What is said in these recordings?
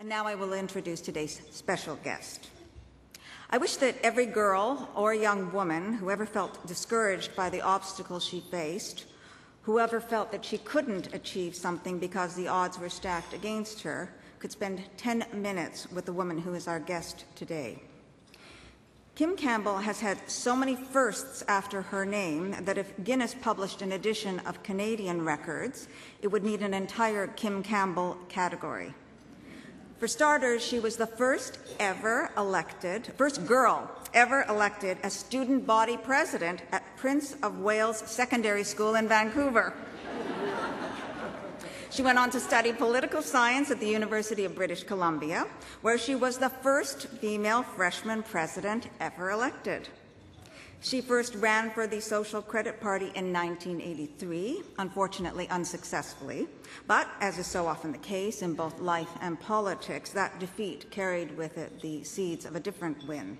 And now I will introduce today's special guest. I wish that every girl or young woman who ever felt discouraged by the obstacles she faced, whoever felt that she couldn't achieve something because the odds were stacked against her, could spend 10 minutes with the woman who is our guest today. Kim Campbell has had so many firsts after her name that if Guinness published an edition of Canadian records, it would need an entire Kim Campbell category. For starters, she was the first ever elected, first girl ever elected as student body president at Prince of Wales Secondary School in Vancouver. She went on to study political science at the University of British Columbia, where she was the first female freshman president ever elected. She first ran for the Social Credit Party in 1983, unfortunately unsuccessfully. But, as is so often the case in both life and politics, that defeat carried with it the seeds of a different win.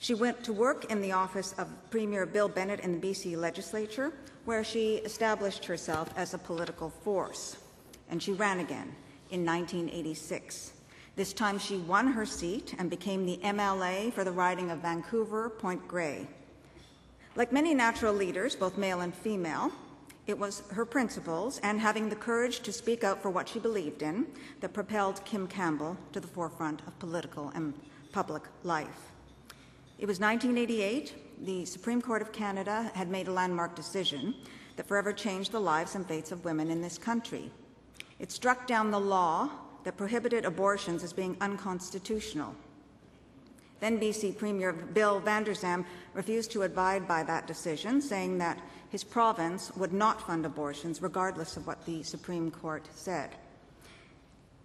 She went to work in the office of Premier Bill Bennett in the BC legislature, where she established herself as a political force. And she ran again in 1986. This time she won her seat and became the MLA for the riding of Vancouver Point Grey. Like many natural leaders, both male and female, it was her principles and having the courage to speak out for what she believed in that propelled Kim Campbell to the forefront of political and public life. It was 1988. The Supreme Court of Canada had made a landmark decision that forever changed the lives and fates of women in this country. It struck down the law that prohibited abortions as being unconstitutional. Then BC Premier Bill Vander Zalm refused to abide by that decision, saying that his province would not fund abortions regardless of what the Supreme Court said.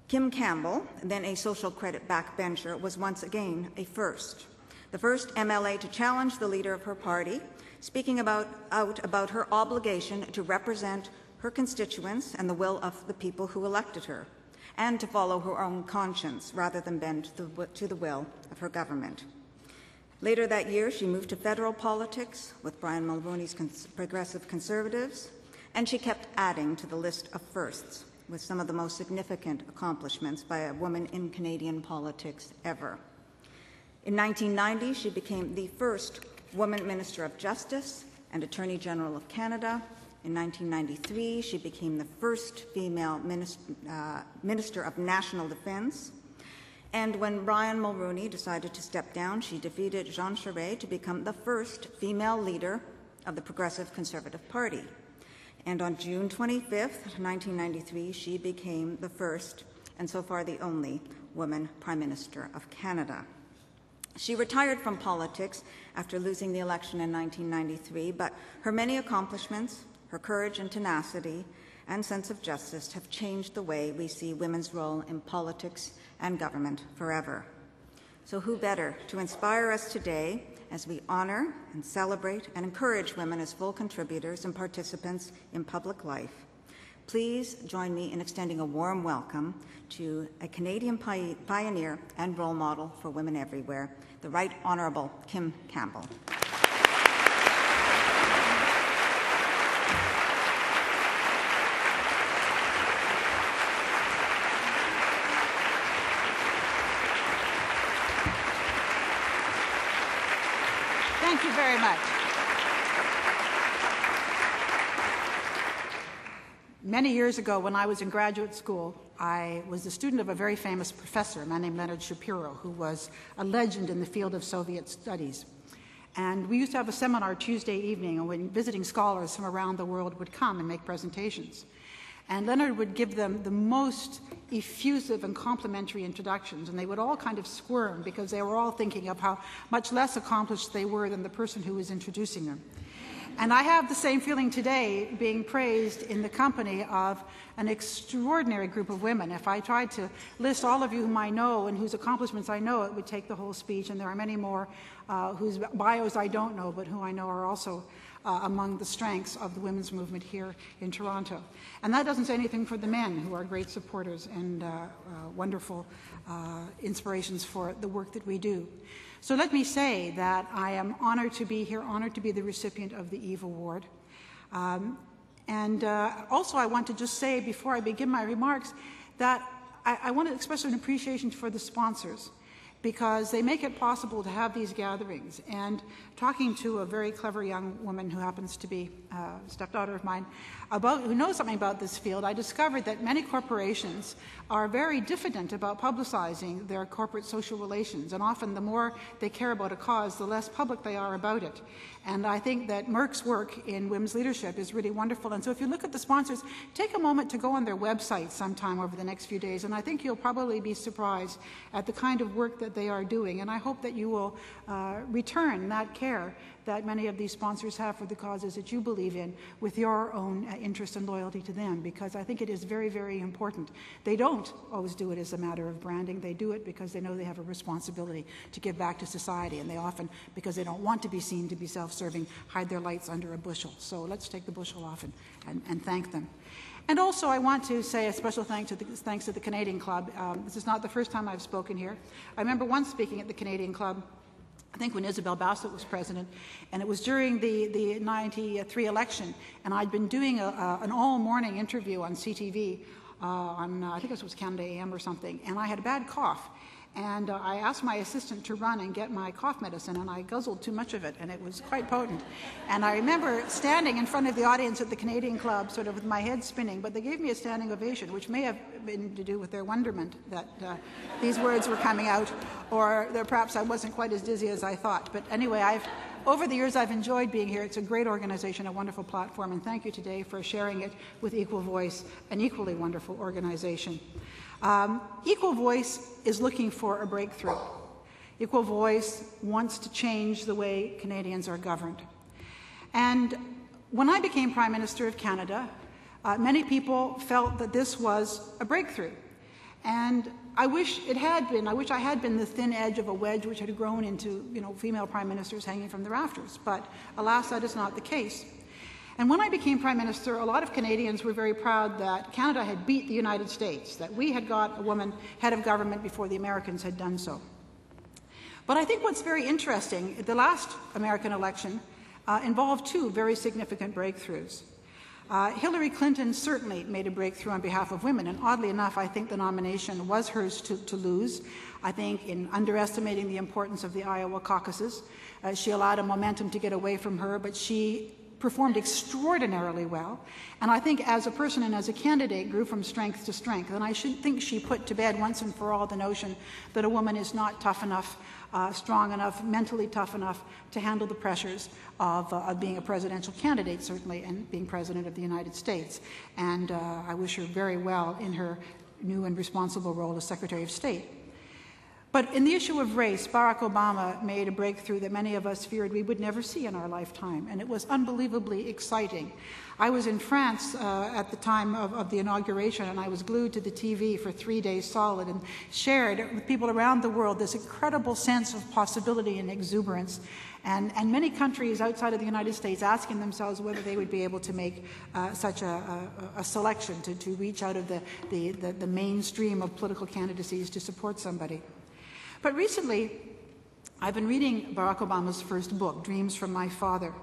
Kim Campbell, then a social credit backbencher, was once again a first. The first MLA to challenge the leader of her party, speaking about, out about her obligation to represent her constituents and the will of the people who elected her and to follow her own conscience rather than bend to the, to the will of her government. Later that year, she moved to federal politics with Brian Mulroney's cons- Progressive Conservatives, and she kept adding to the list of firsts with some of the most significant accomplishments by a woman in Canadian politics ever. In 1990, she became the first woman Minister of Justice and Attorney General of Canada, in 1993, she became the first female minister, uh, minister of National Defense. And when Brian Mulroney decided to step down, she defeated Jean Charest to become the first female leader of the Progressive Conservative Party. And on June 25, 1993, she became the first, and so far the only, woman Prime Minister of Canada. She retired from politics after losing the election in 1993, but her many accomplishments, her courage and tenacity and sense of justice have changed the way we see women's role in politics and government forever. So, who better to inspire us today as we honor and celebrate and encourage women as full contributors and participants in public life? Please join me in extending a warm welcome to a Canadian pioneer and role model for women everywhere, the Right Honourable Kim Campbell. Thank you very much. Years ago, when I was in graduate school, I was the student of a very famous professor, a man named Leonard Schapiro, who was a legend in the field of Soviet studies. And we used to have a seminar Tuesday evening, and when visiting scholars from around the world would come and make presentations. And Leonard would give them the most effusive and complimentary introductions, and they would all kind of squirm because they were all thinking of how much less accomplished they were than the person who was introducing them. And I have the same feeling today being praised in the company of an extraordinary group of women. If I tried to list all of you whom I know and whose accomplishments I know, it would take the whole speech, and there are many more uh, whose bios I don't know, but who I know are also uh, among the strengths of the women's movement here in Toronto. And that doesn't say anything for the men, who are great supporters and uh, uh, wonderful uh, inspirations for the work that we do. So let me say that I am honored to be here, honored to be the recipient of the Eve Award. Um, and uh, also, I want to just say before I begin my remarks that I, I want to express an appreciation for the sponsors because they make it possible to have these gatherings. And talking to a very clever young woman who happens to be a stepdaughter of mine, about, who knows something about this field, I discovered that many corporations are very diffident about publicizing their corporate social relations. And often the more they care about a cause, the less public they are about it. And I think that Merck's work in women's leadership is really wonderful. And so if you look at the sponsors, take a moment to go on their website sometime over the next few days. And I think you'll probably be surprised at the kind of work that they are doing. And I hope that you will uh, return that care that many of these sponsors have for the causes that you believe in with your own uh, interest and loyalty to them because I think it is very, very important. They don't always do it as a matter of branding. They do it because they know they have a responsibility to give back to society and they often, because they don't want to be seen to be self-serving, hide their lights under a bushel. So let's take the bushel off and, and, and thank them. And also, I want to say a special thanks to the, thanks to the Canadian Club. Um, this is not the first time I've spoken here. I remember once speaking at the Canadian Club I think when Isabel Bassett was president, and it was during the, the 93 election, and I'd been doing a, a, an all-morning interview on CTV uh, on, uh, I think it was Canada AM or something, and I had a bad cough. And uh, I asked my assistant to run and get my cough medicine, and I guzzled too much of it, and it was quite potent. And I remember standing in front of the audience at the Canadian Club, sort of with my head spinning, but they gave me a standing ovation, which may have been to do with their wonderment that uh, these words were coming out, or perhaps I wasn't quite as dizzy as I thought. But anyway, I've, over the years, I've enjoyed being here. It's a great organization, a wonderful platform, and thank you today for sharing it with Equal Voice, an equally wonderful organization. Um, Equal Voice is looking for a breakthrough. Equal Voice wants to change the way Canadians are governed. And when I became Prime Minister of Canada, uh, many people felt that this was a breakthrough. And I wish it had been. I wish I had been the thin edge of a wedge which had grown into, you know, female prime ministers hanging from the rafters. But alas, that is not the case. And when I became Prime Minister, a lot of Canadians were very proud that Canada had beat the United States, that we had got a woman head of government before the Americans had done so. But I think what's very interesting, the last American election uh, involved two very significant breakthroughs. Uh, Hillary Clinton certainly made a breakthrough on behalf of women, and oddly enough, I think the nomination was hers to, to lose. I think in underestimating the importance of the Iowa caucuses, uh, she allowed a momentum to get away from her, but she performed extraordinarily well. And I think as a person and as a candidate grew from strength to strength. And I should think she put to bed once and for all the notion that a woman is not tough enough, uh, strong enough, mentally tough enough to handle the pressures of, uh, of, being a presidential candidate, certainly, and being president of the United States. And uh, I wish her very well in her new and responsible role as Secretary of State. But in the issue of race, Barack Obama made a breakthrough that many of us feared we would never see in our lifetime, and it was unbelievably exciting. I was in France uh, at the time of, of, the inauguration, and I was glued to the TV for three days solid and shared with people around the world this incredible sense of possibility and exuberance. And, and many countries outside of the United States asking themselves whether they would be able to make uh, such a, a, a, selection to, to reach out of the, the, the, the mainstream of political candidacies to support somebody. But recently, I've been reading Barack Obama's first book, Dreams from My Father.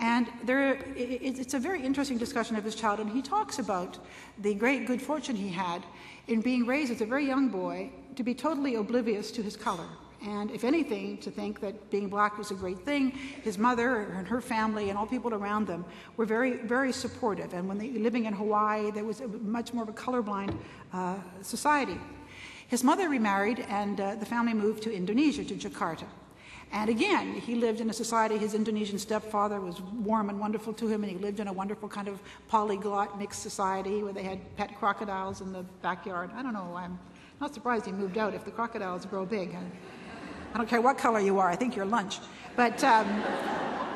And there, it's a very interesting discussion of his childhood. He talks about the great good fortune he had in being raised as a very young boy to be totally oblivious to his color. And if anything, to think that being black was a great thing. His mother and her family and all people around them were very, very supportive. And when they living in Hawaii, there was much more of a colorblind uh, society. His mother remarried, and uh, the family moved to Indonesia, to Jakarta. And again, he lived in a society, his Indonesian stepfather was warm and wonderful to him, and he lived in a wonderful kind of polyglot mixed society where they had pet crocodiles in the backyard. I don't know, I'm not surprised he moved out if the crocodiles grow big. I don't care what color you are, I think you're lunch. But, um,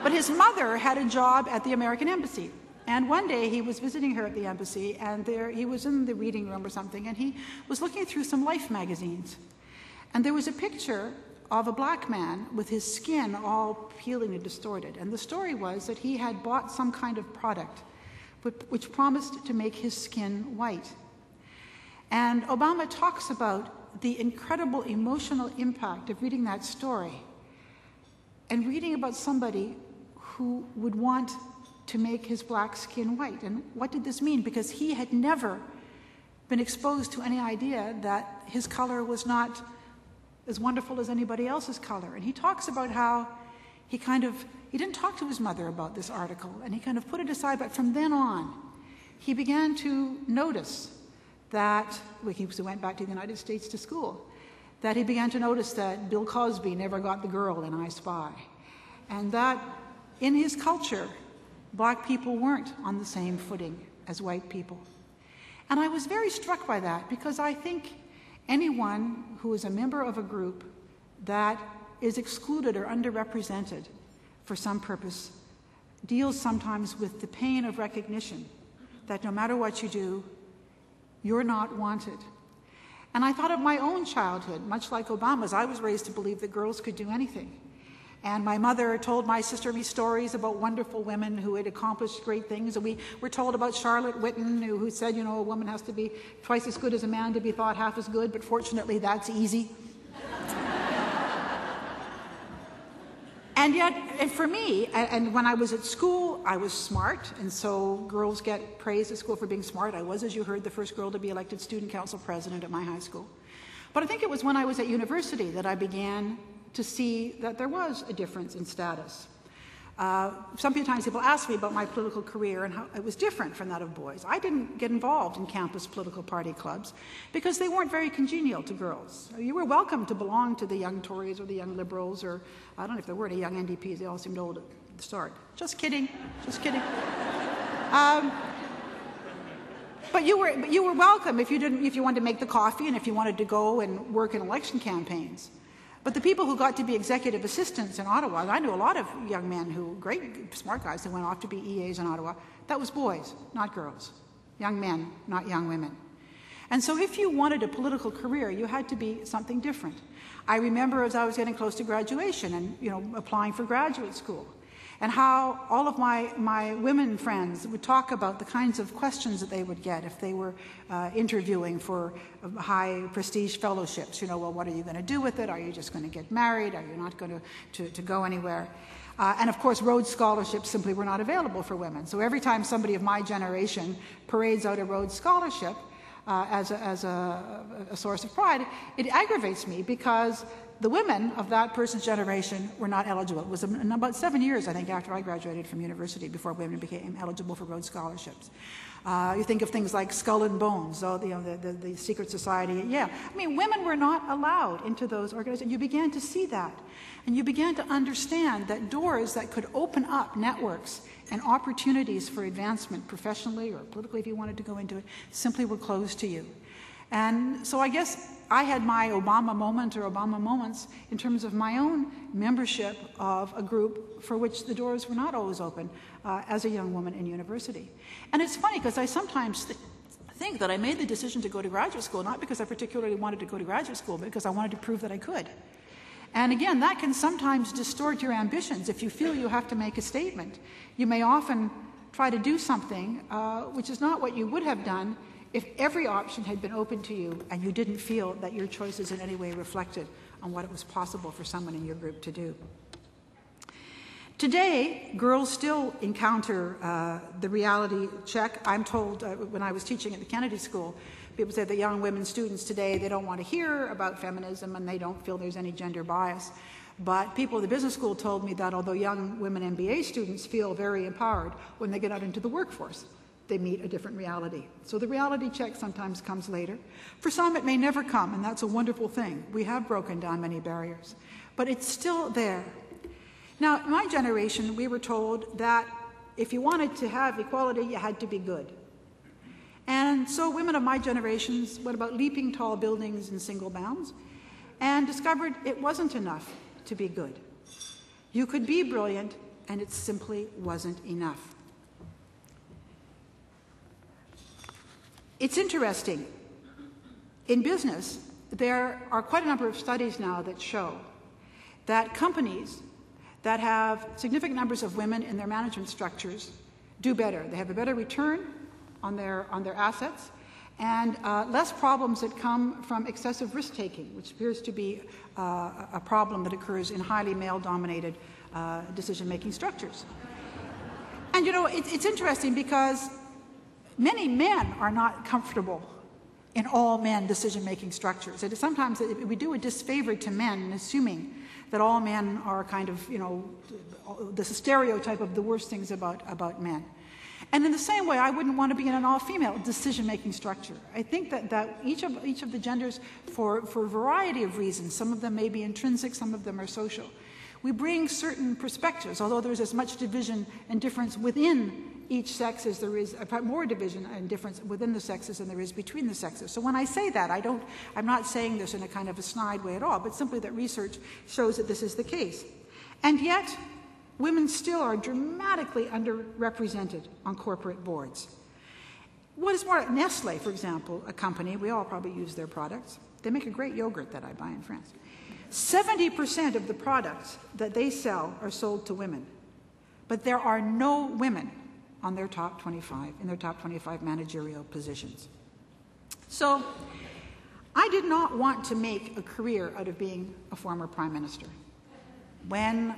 but his mother had a job at the American Embassy. And one day he was visiting her at the embassy, and there he was in the reading room or something, and he was looking through some Life magazines. And there was a picture of a black man with his skin all peeling and distorted. And the story was that he had bought some kind of product which promised to make his skin white. And Obama talks about the incredible emotional impact of reading that story and reading about somebody who would want to make his black skin white. And what did this mean? Because he had never been exposed to any idea that his color was not as wonderful as anybody else's color. And he talks about how he kind of, he didn't talk to his mother about this article, and he kind of put it aside, but from then on, he began to notice that, well, he went back to the United States to school, that he began to notice that Bill Cosby never got the girl in I Spy, and that in his culture, black people weren't on the same footing as white people. And I was very struck by that because I think anyone who is a member of a group that is excluded or underrepresented for some purpose deals sometimes with the pain of recognition that no matter what you do, you're not wanted. And I thought of my own childhood, much like Obama's. I was raised to believe that girls could do anything. And my mother told my sister me stories about wonderful women who had accomplished great things. And we were told about Charlotte Whitton, who, who said, you know, a woman has to be twice as good as a man to be thought half as good, but fortunately that's easy. and yet, and for me, and when I was at school, I was smart, and so girls get praised at school for being smart. I was, as you heard, the first girl to be elected student council president at my high school. But I think it was when I was at university that I began to see that there was a difference in status. Uh, sometimes people ask me about my political career and how it was different from that of boys. I didn't get involved in campus political party clubs because they weren't very congenial to girls. You were welcome to belong to the young Tories or the young Liberals, or I don't know if there were any young NDPs, they all seemed old at the start. Just kidding, just kidding. Um, but you were, but you were welcome if you, didn't, if you wanted to make the coffee and if you wanted to go and work in election campaigns. But the people who got to be executive assistants in Ottawa, I knew a lot of young men who, great smart guys, who went off to be EAs in Ottawa. That was boys, not girls. Young men, not young women. And so if you wanted a political career, you had to be something different. I remember as I was getting close to graduation and, you know, applying for graduate school and how all of my, my women friends would talk about the kinds of questions that they would get if they were uh, interviewing for high prestige fellowships. You know, well, what are you going to do with it? Are you just going to get married? Are you not going to, to, go anywhere? Uh, and of course, Rhodes scholarships simply were not available for women. So every time somebody of my generation parades out a Rhodes scholarship, uh, as, a, as a, a, source of pride, it aggravates me because the women of that person's generation were not eligible. It was about seven years, I think, after I graduated from university before women became eligible for Rhodes scholarships. Uh, you think of things like Skull and Bones, you know, the, the, the, secret society. Yeah, I mean, women were not allowed into those organizations. You began to see that. And you began to understand that doors that could open up networks and opportunities for advancement professionally or politically, if you wanted to go into it, simply were closed to you. And so I guess I had my Obama moment or Obama moments in terms of my own membership of a group for which the doors were not always open uh, as a young woman in university. And it's funny because I sometimes th- think that I made the decision to go to graduate school not because I particularly wanted to go to graduate school, but because I wanted to prove that I could. And again, that can sometimes distort your ambitions if you feel you have to make a statement. You may often try to do something uh, which is not what you would have done if every option had been open to you and you didn't feel that your choices in any way reflected on what it was possible for someone in your group to do. Today, girls still encounter uh, the reality check. I'm told uh, when I was teaching at the Kennedy School, people say that young women students today, they don't want to hear about feminism and they don't feel there's any gender bias. But people at the business school told me that although young women MBA students feel very empowered when they get out into the workforce, they meet a different reality. So the reality check sometimes comes later. For some, it may never come, and that's a wonderful thing. We have broken down many barriers, but it's still there. Now, in my generation, we were told that if you wanted to have equality, you had to be good. And so women of my generations went about leaping tall buildings in single bounds and discovered it wasn't enough to be good. You could be brilliant, and it simply wasn't enough. It's interesting. In business, there are quite a number of studies now that show that companies that have significant numbers of women in their management structures do better. They have a better return on their, on their assets and uh, less problems that come from excessive risk taking, which appears to be uh, a problem that occurs in highly male dominated uh, decision making structures. And you know, it, it's interesting because Many men are not comfortable in all men decision-making structures. It is sometimes we do a disfavor to men in assuming that all men are kind of, you know, the stereotype of the worst things about, about men. And in the same way, I wouldn't want to be in an all-female decision-making structure. I think that, that each, of, each of the genders, for, for a variety of reasons, some of them may be intrinsic, some of them are social, we bring certain perspectives, although there's as much division and difference within each sex as there is more division and difference within the sexes than there is between the sexes. So when I say that, I don't, I'm not saying this in a kind of a snide way at all, but simply that research shows that this is the case. And yet, women still are dramatically underrepresented on corporate boards. What is more, Nestle, for example, a company, we all probably use their products. They make a great yogurt that I buy in France. 70% of the products that they sell are sold to women, but there are no women on their top 25, in their top 25 managerial positions. So I did not want to make a career out of being a former prime minister. When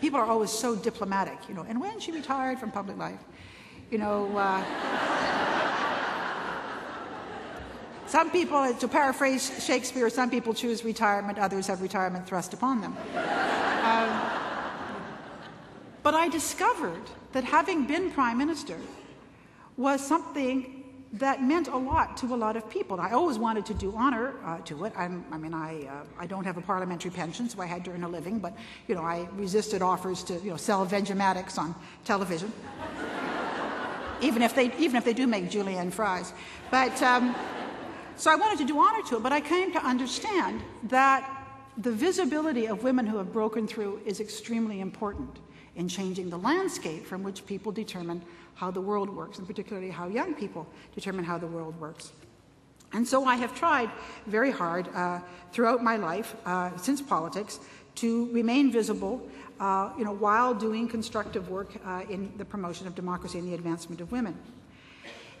people are always so diplomatic, you know, and when she retired from public life, you know, uh, some people, to paraphrase Shakespeare, some people choose retirement, others have retirement thrust upon them. Um, but I discovered that having been prime minister was something that meant a lot to a lot of people. I always wanted to do honor uh, to it. I'm, i mean, I, uh, I don't have a parliamentary pension, so I had to earn a living, but, you know, I resisted offers to, you know, sell Vegematics on television. even, if they, even if they do make julienne fries. But, um, so I wanted to do honor to it, but I came to understand that the visibility of women who have broken through is extremely important in changing the landscape from which people determine how the world works, and particularly how young people determine how the world works. And so I have tried very hard uh, throughout my life, uh, since politics, to remain visible, uh, you know, while doing constructive work uh, in the promotion of democracy and the advancement of women.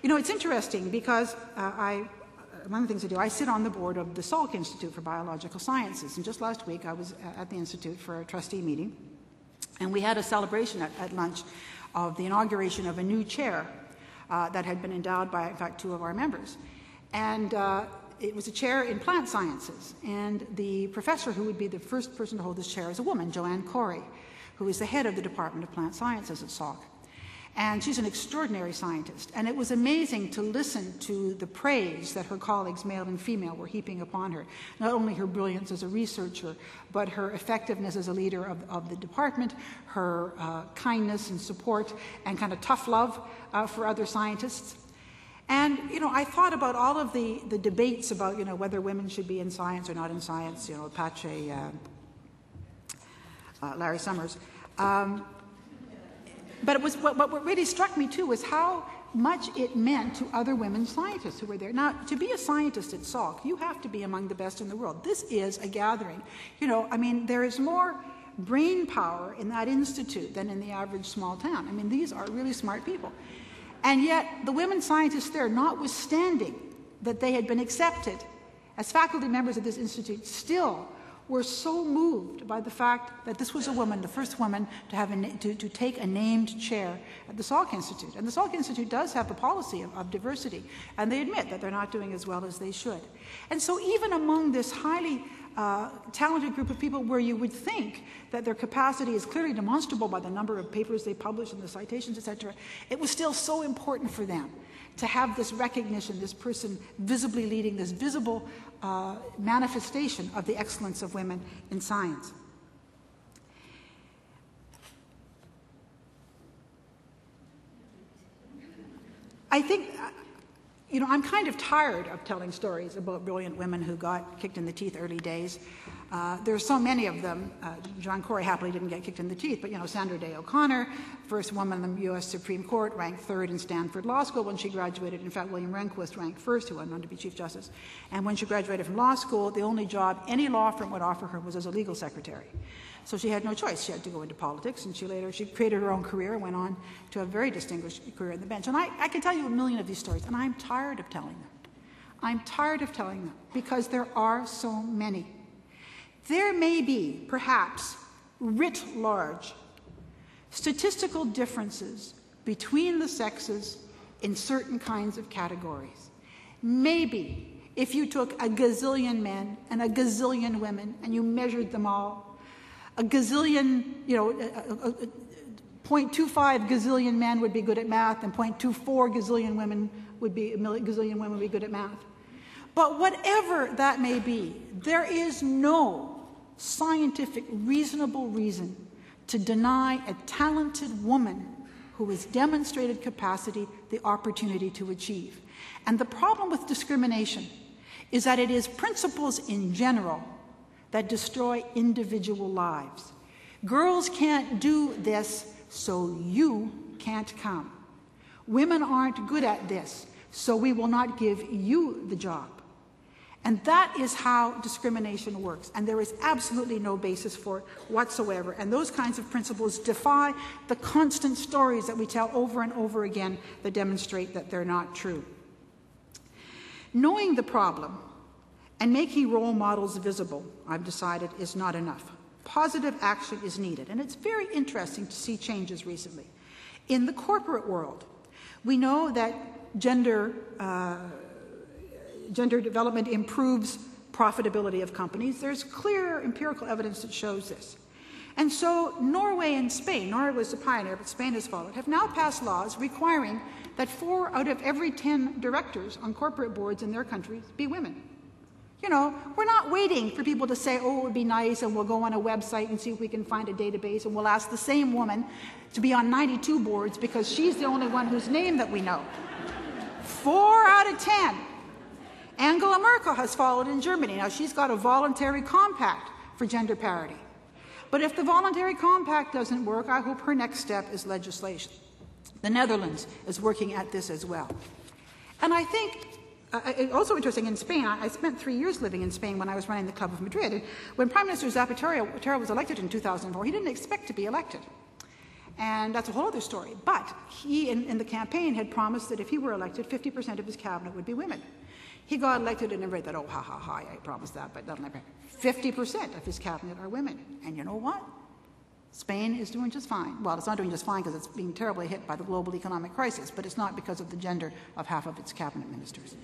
You know, it's interesting because uh, I, one of the things I do, I sit on the board of the Salk Institute for Biological Sciences, and just last week I was at the institute for a trustee meeting. And we had a celebration at, at lunch of the inauguration of a new chair uh, that had been endowed by, in fact, two of our members. And uh, it was a chair in plant sciences. And the professor who would be the first person to hold this chair is a woman, Joanne Chory, who is the head of the Department of Plant Sciences at Salk. And she's an extraordinary scientist. And it was amazing to listen to the praise that her colleagues, male and female, were heaping upon her. Not only her brilliance as a researcher, but her effectiveness as a leader of, of the department, her uh, kindness and support, and kind of tough love uh, for other scientists. And, you know, I thought about all of the, the debates about, you know, whether women should be in science or not in science, you know, Pache, uh, uh Larry Summers. Um, but it was, what, what really struck me too was how much it meant to other women scientists who were there. Now, to be a scientist at Salk, you have to be among the best in the world. This is a gathering. You know, I mean, there is more brain power in that institute than in the average small town. I mean, these are really smart people. And yet, the women scientists there, notwithstanding that they had been accepted as faculty members of this institute, still were so moved by the fact that this was a woman, the first woman to, have a, to, to take a named chair at the Salk Institute. And the Salk Institute does have a policy of, of diversity, and they admit that they're not doing as well as they should. And so, even among this highly uh, talented group of people where you would think that their capacity is clearly demonstrable by the number of papers they publish and the citations, etc., it was still so important for them to have this recognition, this person visibly leading this visible uh, manifestation of the excellence of women in science. I think, uh, you know, I'm kind of tired of telling stories about brilliant women who got kicked in the teeth early days. Uh, there are so many of them. Uh, Joanne Chory happily didn't get kicked in the teeth, but you know, Sandra Day O'Connor, first woman in the U.S. Supreme Court, ranked third in Stanford Law School when she graduated. In fact, William Rehnquist ranked first, who went on to be Chief Justice. And when she graduated from law school, the only job any law firm would offer her was as a legal secretary. So she had no choice. She had to go into politics, and she later she created her own career and went on to a very distinguished career in the bench. And I, I can tell you a million of these stories, and I'm tired of telling them. I'm tired of telling them because there are so many. There may be, perhaps, writ large, statistical differences between the sexes in certain kinds of categories. Maybe if you took a gazillion men and a gazillion women and you measured them all, a gazillion, you know, a, a, a 0.25 gazillion men would be good at math and 0.24 gazillion women would be, gazillion women would be good at math. But whatever that may be, there is no scientific, reasonable reason to deny a talented woman who has demonstrated capacity the opportunity to achieve. And the problem with discrimination is that it is principles in general that destroy individual lives. Girls can't do this, so you can't come. Women aren't good at this, so we will not give you the job. And that is how discrimination works. And there is absolutely no basis for it whatsoever. And those kinds of principles defy the constant stories that we tell over and over again that demonstrate that they're not true. Knowing the problem and making role models visible, I've decided, is not enough. Positive action is needed. And it's very interesting to see changes recently. In the corporate world, we know that gender. Uh, gender development improves profitability of companies. There's clear empirical evidence that shows this. And so Norway and Spain, Norway was the pioneer, but Spain has followed, have now passed laws requiring that four out of every 10 directors on corporate boards in their countries be women. You know, we're not waiting for people to say, oh, it would be nice, and we'll go on a website and see if we can find a database, and we'll ask the same woman to be on 92 boards because she's the only one whose name that we know. Four out of 10 Angela Merkel has followed in Germany. Now, she's got a voluntary compact for gender parity. But if the voluntary compact doesn't work, I hope her next step is legislation. The Netherlands is working at this as well. And I think uh, also interesting in Spain, I, I, spent three years living in Spain when I was running the Club of Madrid. And when Prime Minister Zapatero was elected in 2004, he didn't expect to be elected. And that's a whole other story. But he, in, in the campaign, had promised that if he were elected, 50% of his cabinet would be women. He got elected and everybody thought, oh, ha, ha, ha, I promised that, but doesn't happen. 50% of his cabinet are women. And you know what? Spain is doing just fine. Well, it's not doing just fine because it's being terribly hit by the global economic crisis, but it's not because of the gender of half of its cabinet ministers.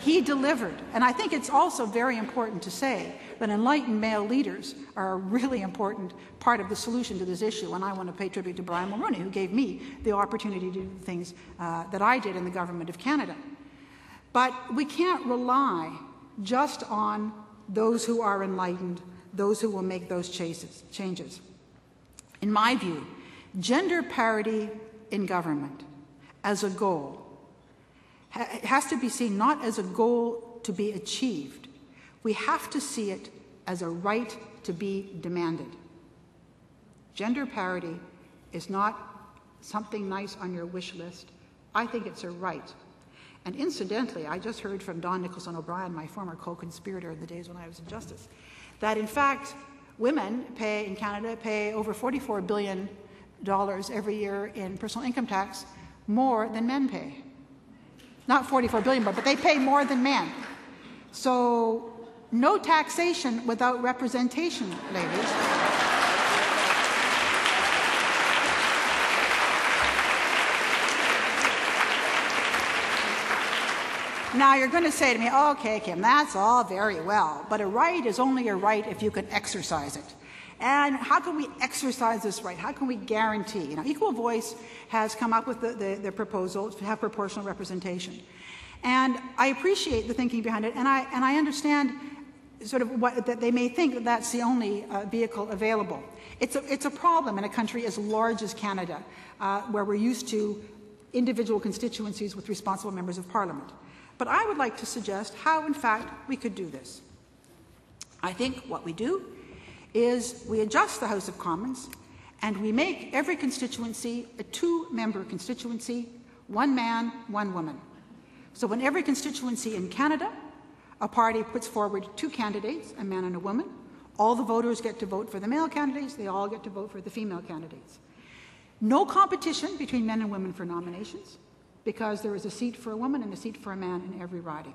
He delivered. And I think it's also very important to say that enlightened male leaders are a really important part of the solution to this issue. And I want to pay tribute to Brian Mulroney, who gave me the opportunity to do the things uh, that I did in the government of Canada. But we can't rely just on those who are enlightened, those who will make those changes. In my view, gender parity in government as a goal has to be seen not as a goal to be achieved. We have to see it as a right to be demanded. Gender parity is not something nice on your wish list. I think it's a right and incidentally, I just heard from Don Nicholson O'Brien, my former co conspirator in the days when I was in justice, that in fact, women pay in Canada pay over $44 billion every year in personal income tax more than men pay. Not 44 billion, but they pay more than men. So, no taxation without representation, ladies. Now you're going to say to me, okay, Kim, that's all very well, but a right is only a right if you can exercise it. And how can we exercise this right? How can we guarantee? You know, Equal Voice has come up with the, the, the proposal to have proportional representation. And I appreciate the thinking behind it, and I, and I understand sort of what, that they may think that that's the only uh, vehicle available. It's a, it's a problem in a country as large as Canada, uh, where we're used to individual constituencies with responsible members of parliament. But I would like to suggest how, in fact, we could do this. I think what we do is we adjust the House of Commons and we make every constituency a two member constituency, one man, one woman. So, in every constituency in Canada, a party puts forward two candidates, a man and a woman. All the voters get to vote for the male candidates, they all get to vote for the female candidates. No competition between men and women for nominations because there is a seat for a woman and a seat for a man in every riding.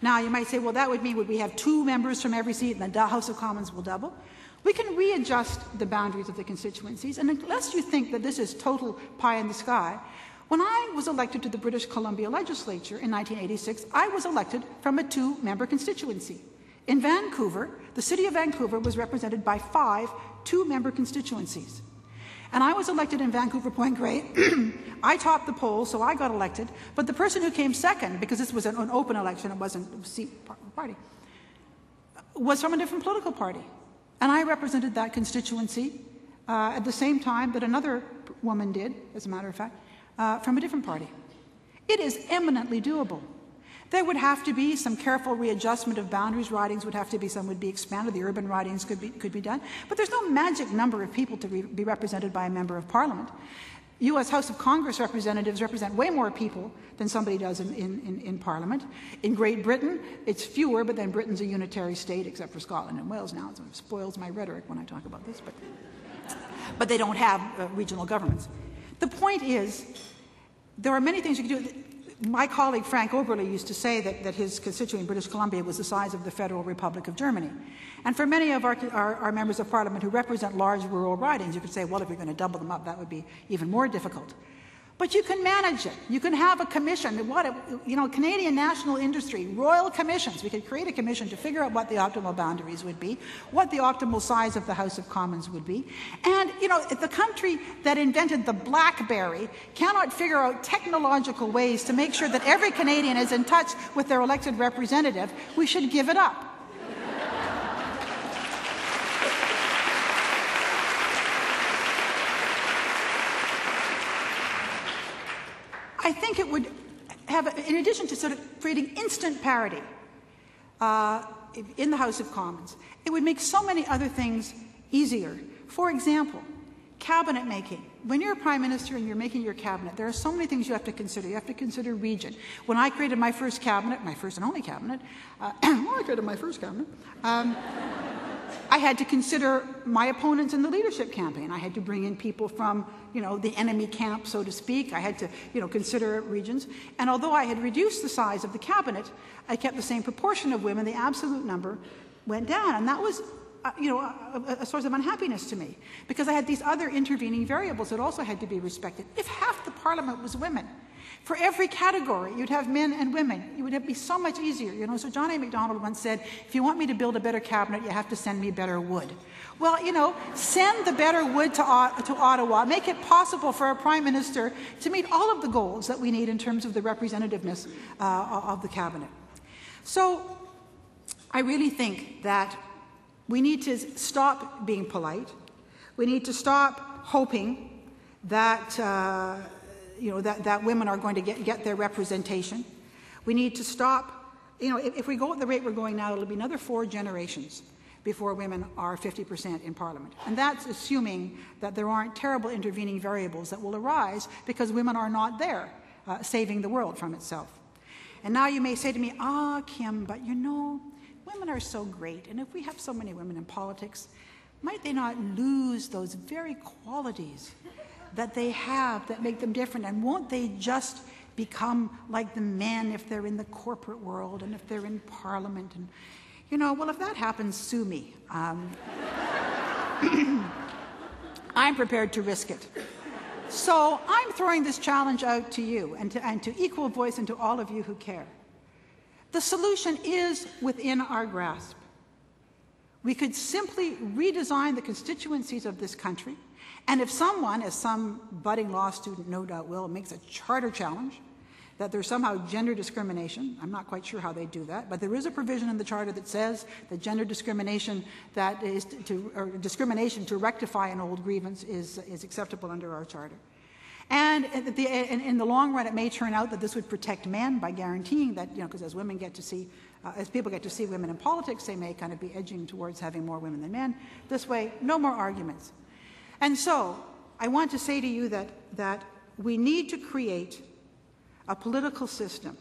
Now, you might say, well, that would mean would we have two members from every seat and the House of Commons will double? We can readjust the boundaries of the constituencies, and unless you think that this is total pie in the sky, When I was elected to the British Columbia legislature in 1986, I was elected from a two member constituency. In Vancouver, the city of Vancouver was represented by five two member constituencies. And I was elected in Vancouver Point Grey. I topped the poll, so I got elected. But the person who came second, because this was an, an open election, it wasn't a party, was from a different political party. And I represented that constituency uh, at the same time that another woman did, as a matter of fact, uh, from a different party. It is eminently doable. There would have to be some careful readjustment of boundaries. Ridings would have to be, some would be expanded. The urban ridings could be, could be done. But there's no magic number of people to re- be represented by a member of parliament. U.S. House of Congress representatives represent way more people than somebody does in, in, in, Parliament. In Great Britain, it's fewer, but then Britain's a unitary state, except for Scotland and Wales now. It spoils my rhetoric when I talk about this, but, but they don't have uh, regional governments. The point is, there are many things you can do my colleague Frank Oberle used to say that, that his constituency in British Columbia was the size of the Federal Republic of Germany. And for many of our, our, our, members of parliament who represent large rural ridings, you could say, well, if you're going to double them up, that would be even more difficult. But you can manage it. You can have a commission. What, a, you know, Canadian national industry, royal commissions. We could create a commission to figure out what the optimal boundaries would be, what the optimal size of the House of Commons would be. And, you know, the country that invented the BlackBerry cannot figure out technological ways to make sure that every Canadian is in touch with their elected representative, we should give it up. I think it would have, in addition to sort of creating instant parity uh, in the House of Commons, it would make so many other things easier. For example, cabinet making. When you're a prime minister and you're making your cabinet, there are so many things you have to consider. You have to consider region. When I created my first cabinet, my first and only cabinet, uh, well, I created my first cabinet. Um, I had to consider my opponents in the leadership campaign. I had to bring in people from, you know, the enemy camp, so to speak. I had to, you know, consider regions. And although I had reduced the size of the cabinet, I kept the same proportion of women. The absolute number went down, and that was, uh, you know, a, a source of unhappiness to me because I had these other intervening variables that also had to be respected. If half the parliament was women, for every category, you'd have men and women. It would be so much easier. You know, so John A. Macdonald once said, if you want me to build a better cabinet, you have to send me better wood. Well, you know, send the better wood to, to Ottawa. Make it possible for a prime minister to meet all of the goals that we need in terms of the representativeness uh, of the cabinet. So I really think that we need to stop being polite. We need to stop hoping that. Uh, you know, that, that women are going to get, get their representation. We need to stop, you know, if, if we go at the rate we're going now, it'll be another four generations before women are 50% in Parliament. And that's assuming that there aren't terrible intervening variables that will arise because women are not there uh, saving the world from itself. And now you may say to me, ah, Kim, but you know, women are so great. And if we have so many women in politics, might they not lose those very qualities that they have that make them different? And won't they just become like the men if they're in the corporate world and if they're in parliament? And, you know, well, if that happens, sue me. Um, I'm prepared to risk it. So I'm throwing this challenge out to you and to, and to Equal Voice and to all of you who care. The solution is within our grasp. We could simply redesign the constituencies of this country and if someone, as some budding law student no doubt will, makes a charter challenge that there's somehow gender discrimination, I'm not quite sure how they do that, but there is a provision in the charter that says that gender discrimination that is to, or discrimination to rectify an old grievance is, is acceptable under our charter. And in the long run, it may turn out that this would protect men by guaranteeing that, you know, because as women get to see, uh, as people get to see women in politics, they may kind of be edging towards having more women than men. This way, no more arguments. And so, I want to say to you that, that we need to create a political system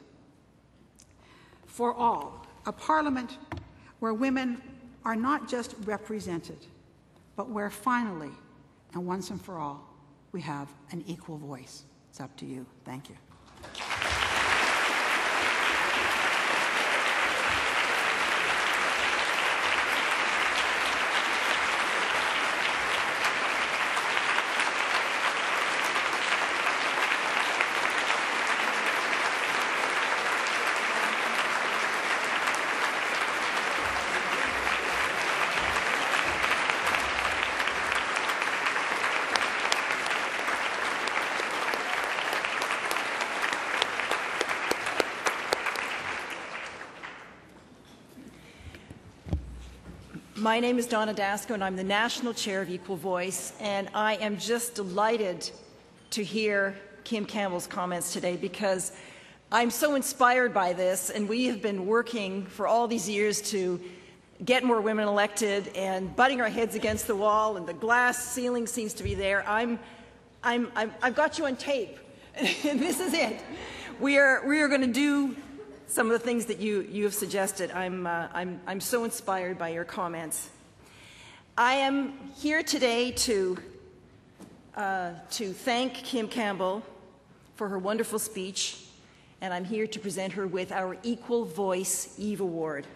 for all, a parliament where women are not just represented, but where finally, and once and for all, we have an equal voice. It's up to you. Thank you. My name is Donna Dasko, and I'm the National Chair of Equal Voice, and I am just delighted to hear Kim Campbell's comments today because I'm so inspired by this, and we have been working for all these years to get more women elected and butting our heads against the wall, and the glass ceiling seems to be there. I'm, I'm, i have got you on tape, this is it. We are, we are going to do some of the things that you, you have suggested. I'm, uh, I'm, I'm so inspired by your comments. I am here today to, uh, to thank Kim Campbell for her wonderful speech and I'm here to present her with our Equal Voice Eve Award.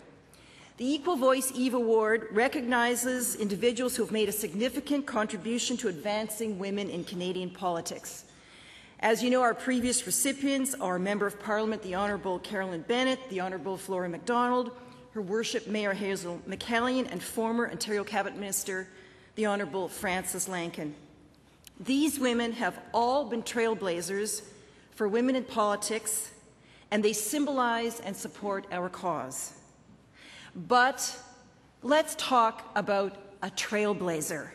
The Equal Voice Eve Award recognizes individuals who have made a significant contribution to advancing women in Canadian politics. As you know, our previous recipients are Member of Parliament, the Honourable Carolyn Bennett, the Honourable Flora MacDonald, Her Worship Mayor Hazel McCallion, and former Ontario Cabinet Minister, the Honourable Frances Lankin. These women have all been trailblazers for women in politics, and they symbolize and support our cause. But let's talk about a trailblazer.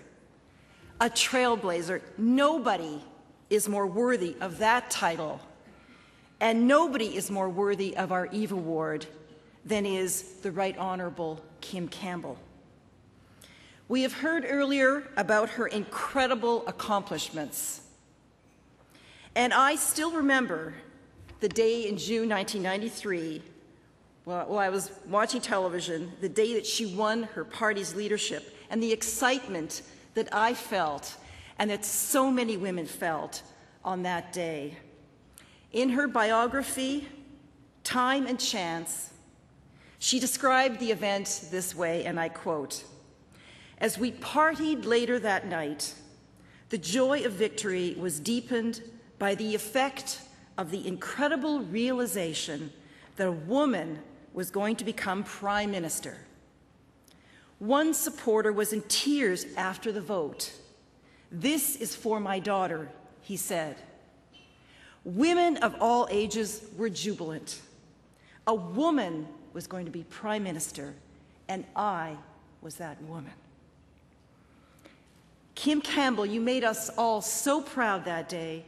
A trailblazer. Nobody is more worthy of that title, and nobody is more worthy of our Eve Award than is the Right Honourable Kim Campbell. We have heard earlier about her incredible accomplishments and I still remember the day in June 1993, while I was watching television, the day that she won her party's leadership, and the excitement that I felt and that so many women felt on that day. In her biography, Time and Chance, she described the event this way, and I quote As we partied later that night, the joy of victory was deepened by the effect of the incredible realization that a woman was going to become prime minister. One supporter was in tears after the vote. This is for my daughter, he said. Women of all ages were jubilant. A woman was going to be prime minister, and I was that woman. Kim Campbell, you made us all so proud that day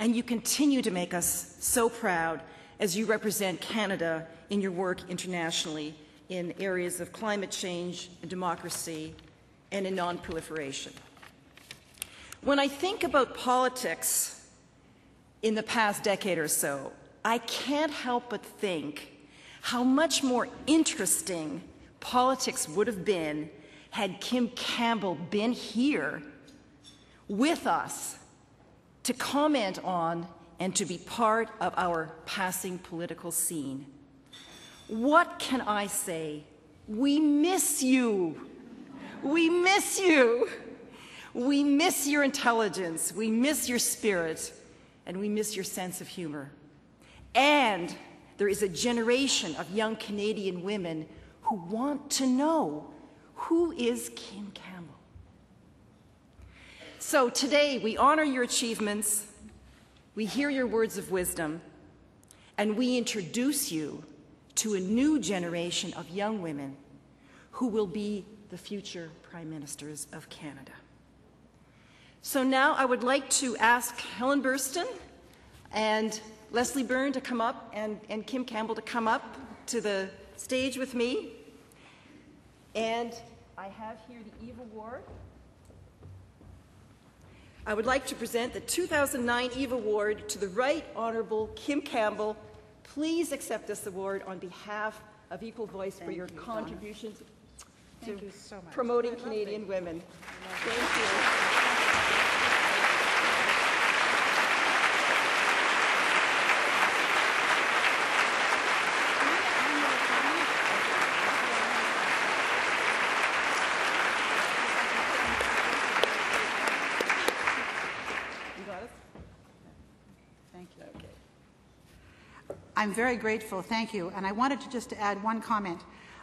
and you continue to make us so proud as you represent Canada in your work internationally in areas of climate change and democracy and in non-proliferation. When I think about politics in the past decade or so, I can't help but think how much more interesting politics would have been had Kim Campbell been here with us to comment on and to be part of our passing political scene. What can I say? We miss you. We miss you. We miss your intelligence. We miss your spirit. And we miss your sense of humor. And there is a generation of young Canadian women who want to know who is Kim Campbell? So today we honor your achievements, we hear your words of wisdom, and we introduce you to a new generation of young women who will be the future Prime Ministers of Canada. So now I would like to ask Helen Burstyn and Leslie Byrne to come up and, and Kim Campbell to come up to the stage with me. And I have here the Eve Award. I would like to present the 2009 Eve Award to the Right Honourable Kim Campbell. Please accept this award on behalf of Equal Voice Thank for your you, contributions to so promoting Canadian women. Thank you. I'm very grateful, thank you. And I wanted to just add one comment.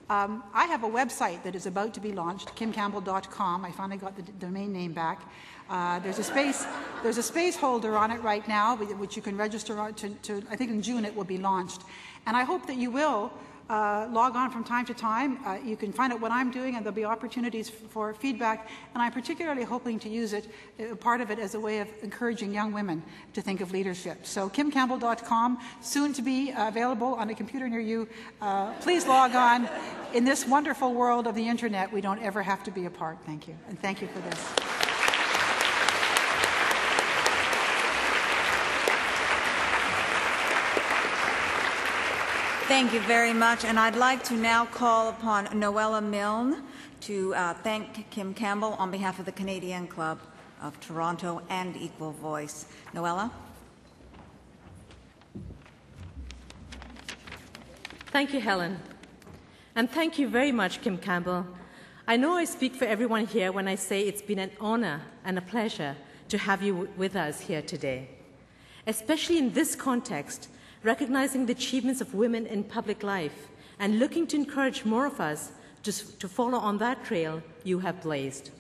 Um, I have a website that is about to be launched, kimcampbell.com. I finally got the domain name back. Uh, there's a space, there's a space holder on it right now, which you can register on to, to, I think in June it will be launched. And I hope that you will uh, log on from time to time. Uh, you can find out what I'm doing, and there'll be opportunities for feedback. And I'm particularly hoping to use it, uh, part of it, as a way of encouraging young women to think of leadership. So, kimcampbell.com, soon to be available on a computer near you. Uh, please log on. In this wonderful world of the internet, we don't ever have to be apart. Thank you. And thank you for this. Thank you very much. And I'd like to now call upon Noella Milne to uh, thank Kim Campbell on behalf of the Canadian Club of Toronto and Equal Voice. Noella? Thank you, Helen. And thank you very much, Kim Campbell. I know I speak for everyone here when I say it's been an honor and a pleasure to have you with us here today. Especially in this context, recognizing the achievements of women in public life and looking to encourage more of us to, to follow on that trail you have blazed.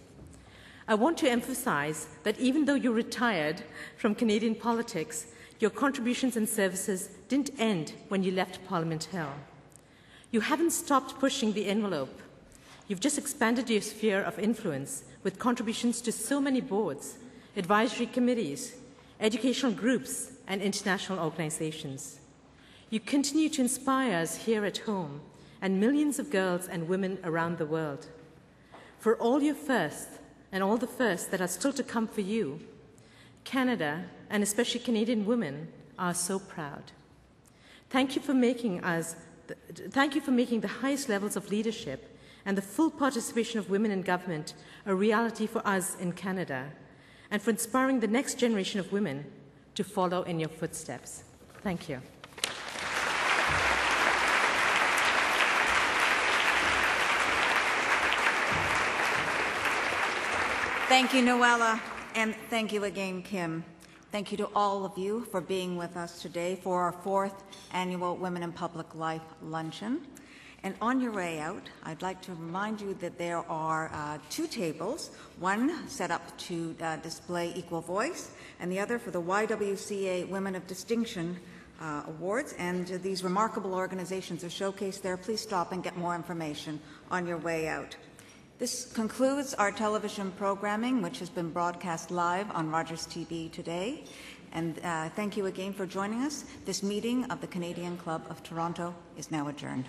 I want to emphasize that even though you retired from Canadian politics, your contributions and services didn't end when you left Parliament Hill. You haven't stopped pushing the envelope. You've just expanded your sphere of influence with contributions to so many boards, advisory committees, educational groups, and international organizations. You continue to inspire us here at home and millions of girls and women around the world. For all your firsts and all the firsts that are still to come for you, Canada, and especially Canadian women, are so proud. Thank you for making us thank you for making the highest levels of leadership and the full participation of women in government a reality for us in Canada, and for inspiring the next generation of women to follow in your footsteps. Thank you. Thank you, Noella, and thank you again, Kim. Thank you to all of you for being with us today for our fourth annual Women in Public Life Luncheon. And on your way out, I'd like to remind you that there are uh, two tables, one set up to uh, display equal voice, and the other for the YWCA Women of Distinction uh, Awards. And these remarkable organizations are showcased there. Please stop and get more information on your way out. This concludes our television programming, which has been broadcast live on Rogers TV today. And uh, thank you again for joining us. This meeting of the Canadian Club of Toronto is now adjourned.